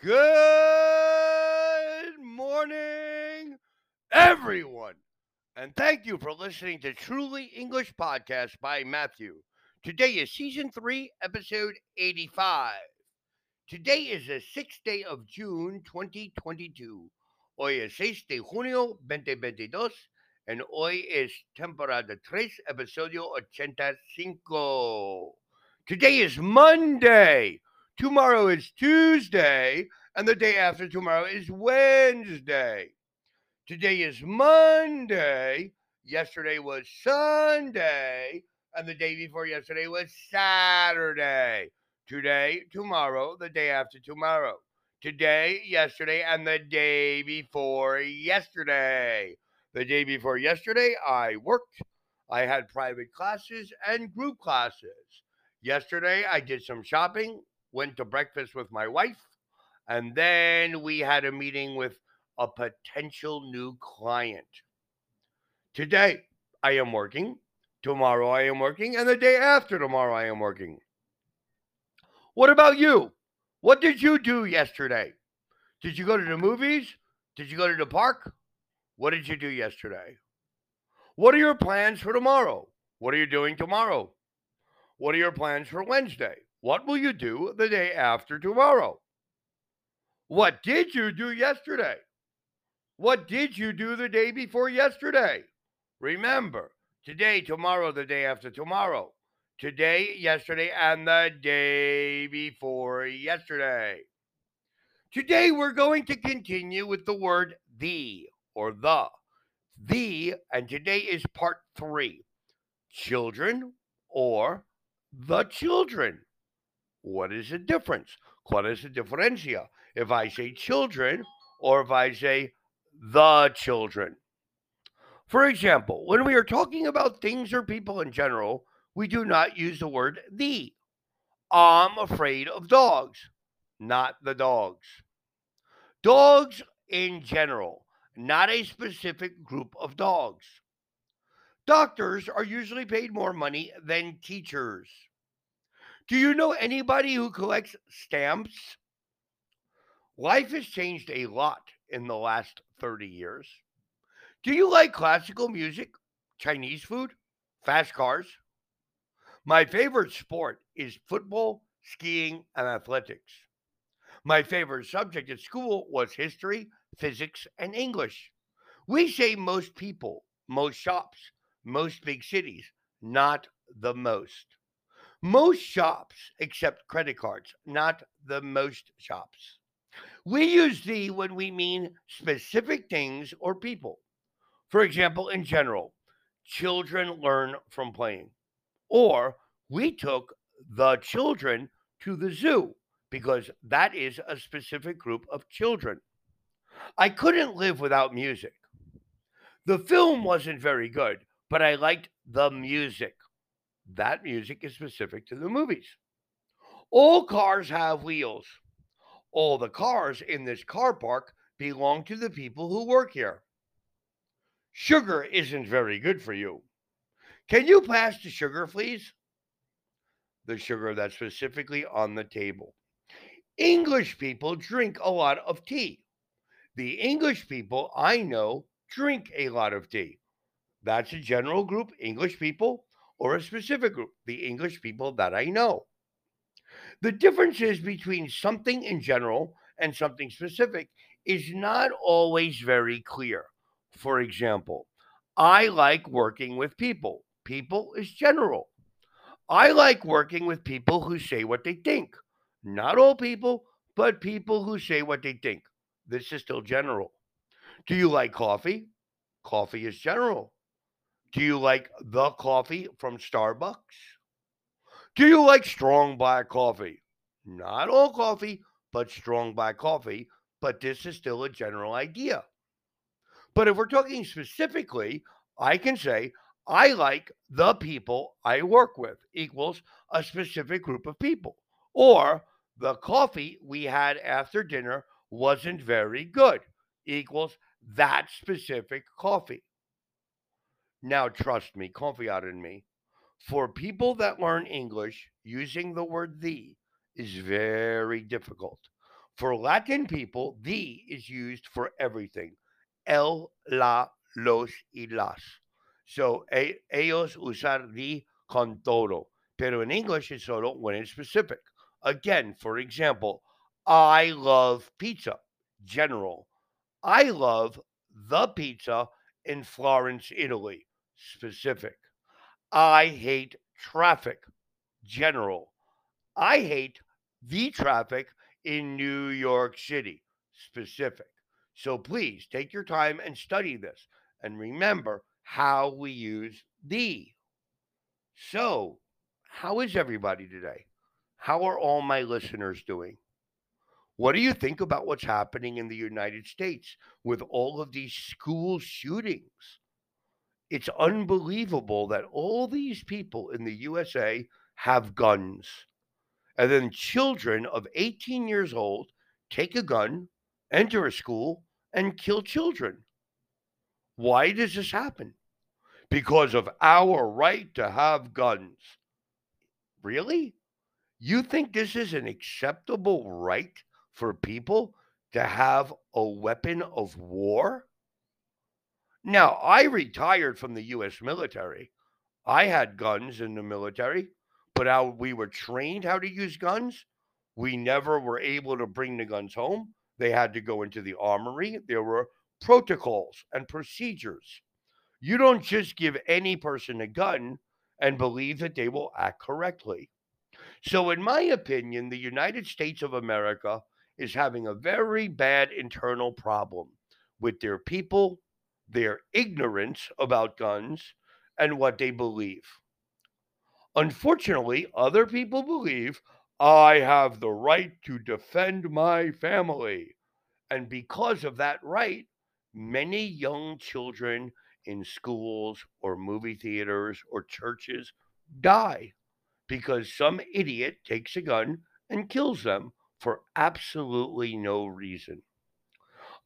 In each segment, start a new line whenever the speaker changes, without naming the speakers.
Good morning, everyone. And thank you for listening to Truly English Podcast by Matthew. Today is season three, episode 85. Today is the sixth day of June 2022. Hoy es 6 de junio 2022. And hoy es temporada 3, episodio 85. Today is Monday. Tomorrow is Tuesday, and the day after tomorrow is Wednesday. Today is Monday. Yesterday was Sunday, and the day before yesterday was Saturday. Today, tomorrow, the day after tomorrow. Today, yesterday, and the day before yesterday. The day before yesterday, I worked. I had private classes and group classes. Yesterday, I did some shopping went to breakfast with my wife, and then we had a meeting with a potential new client. Today, I am working. Tomorrow, I am working. And the day after tomorrow, I am working. What about you? What did you do yesterday? Did you go to the movies? Did you go to the park? What did you do yesterday? What are your plans for tomorrow? What are you doing tomorrow? What are your plans for Wednesday? What will you do the day after tomorrow? What did you do yesterday? What did you do the day before yesterday? Remember, today, tomorrow, the day after tomorrow. Today, yesterday, and the day before yesterday. Today, we're going to continue with the word the or the. The, and today is part three children or the children. What is the difference? ¿Cuál es la diferencia? If I say children or if I say the children. For example, when we are talking about things or people in general, we do not use the word the. I'm afraid of dogs, not the dogs. Dogs in general, not a specific group of dogs. Doctors are usually paid more money than teachers. Do you know anybody who collects stamps? Life has changed a lot in the last 30 years. Do you like classical music, Chinese food, fast cars? My favorite sport is football, skiing, and athletics. My favorite subject at school was history, physics, and English. We say most people, most shops, most big cities, not the most. Most shops accept credit cards, not the most shops. We use the when we mean specific things or people. For example, in general, children learn from playing. Or we took the children to the zoo because that is a specific group of children. I couldn't live without music. The film wasn't very good, but I liked the music that music is specific to the movies. All cars have wheels. All the cars in this car park belong to the people who work here. Sugar isn't very good for you. Can you pass the sugar, please? The sugar that's specifically on the table. English people drink a lot of tea. The English people I know drink a lot of tea. That's a general group, English people or a specific group, the English people that I know. The differences between something in general and something specific is not always very clear. For example, I like working with people. People is general. I like working with people who say what they think. Not all people, but people who say what they think. This is still general. Do you like coffee? Coffee is general. Do you like the coffee from Starbucks? Do you like strong black coffee? Not all coffee, but strong black coffee. But this is still a general idea. But if we're talking specifically, I can say I like the people I work with equals a specific group of people. Or the coffee we had after dinner wasn't very good equals that specific coffee. Now, trust me, confia in me. For people that learn English, using the word the is very difficult. For Latin people, the is used for everything. El, la, los y las. So e- ellos usar the con todo. Pero in English, it's solo when it's specific. Again, for example, I love pizza, general. I love the pizza in Florence, Italy, specific. I hate traffic, general. I hate the traffic in New York City, specific. So please take your time and study this and remember how we use the. So, how is everybody today? How are all my listeners doing? What do you think about what's happening in the United States with all of these school shootings? It's unbelievable that all these people in the USA have guns. And then children of 18 years old take a gun, enter a school, and kill children. Why does this happen? Because of our right to have guns. Really? You think this is an acceptable right for people to have a weapon of war? Now, I retired from the US military. I had guns in the military, but how we were trained how to use guns, we never were able to bring the guns home. They had to go into the armory. There were protocols and procedures. You don't just give any person a gun and believe that they will act correctly. So, in my opinion, the United States of America is having a very bad internal problem with their people, their ignorance about guns, and what they believe. Unfortunately, other people believe I have the right to defend my family. And because of that right, many young children in schools or movie theaters or churches die because some idiot takes a gun and kills them for absolutely no reason.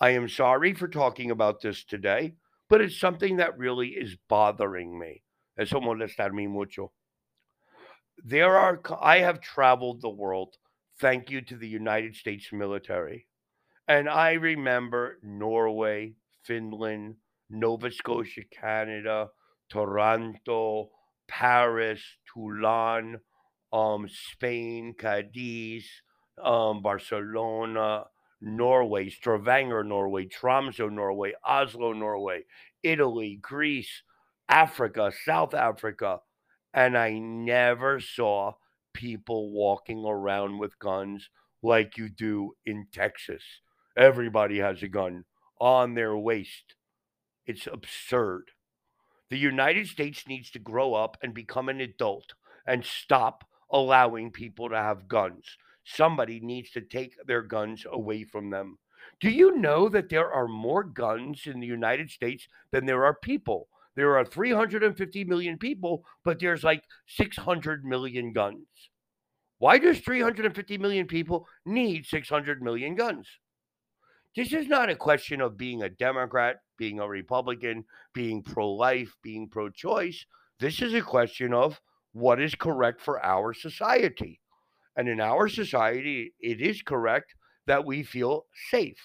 I am sorry for talking about this today, but it's something that really is bothering me. Eso molesta me mucho. There are, I have traveled the world, thank you to the United States military. And I remember Norway, Finland, Nova Scotia, Canada, Toronto, Paris, Toulon, um, Spain, Cadiz, um, Barcelona, Norway, Stavanger, Norway, Tromsø, Norway, Oslo, Norway, Italy, Greece, Africa, South Africa, and I never saw people walking around with guns like you do in Texas. Everybody has a gun on their waist. It's absurd. The United States needs to grow up and become an adult and stop allowing people to have guns. Somebody needs to take their guns away from them. Do you know that there are more guns in the United States than there are people? There are 350 million people, but there's like 600 million guns. Why does 350 million people need 600 million guns? This is not a question of being a Democrat, being a Republican, being pro life, being pro choice. This is a question of what is correct for our society. And in our society, it is correct that we feel safe.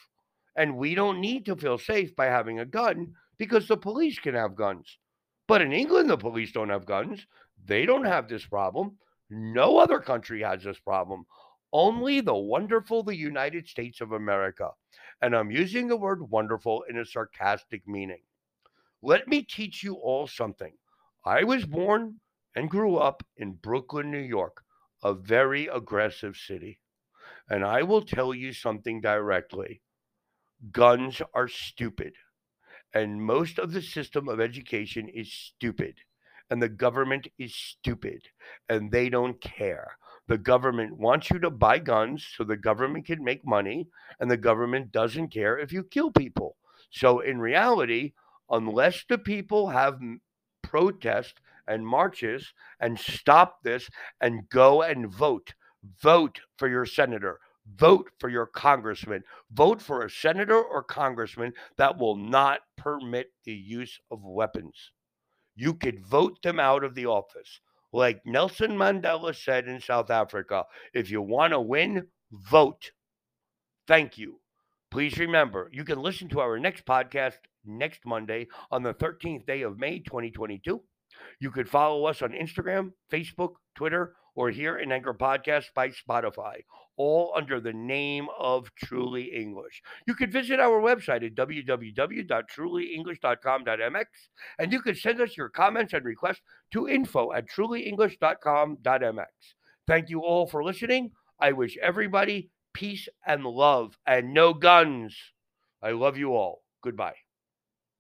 And we don't need to feel safe by having a gun because the police can have guns. But in England, the police don't have guns. They don't have this problem. No other country has this problem. Only the wonderful, the United States of America. And I'm using the word wonderful in a sarcastic meaning. Let me teach you all something. I was born and grew up in Brooklyn, New York, a very aggressive city. And I will tell you something directly guns are stupid. And most of the system of education is stupid. And the government is stupid. And they don't care. The government wants you to buy guns so the government can make money. And the government doesn't care if you kill people. So, in reality, unless the people have protest and marches and stop this and go and vote, vote for your senator, vote for your congressman, vote for a senator or congressman that will not permit the use of weapons. You could vote them out of the office. Like Nelson Mandela said in South Africa, if you want to win, vote. Thank you. Please remember, you can listen to our next podcast next Monday on the 13th day of May 2022. You could follow us on Instagram, Facebook, Twitter, or here in Anchor Podcast by Spotify, all under the name of Truly English. You could visit our website at www.trulyenglish.com.mx and you can send us your comments and requests to info at trulyenglish.com.mx. Thank you all for listening. I wish everybody peace and love and no guns. I love you all. Goodbye.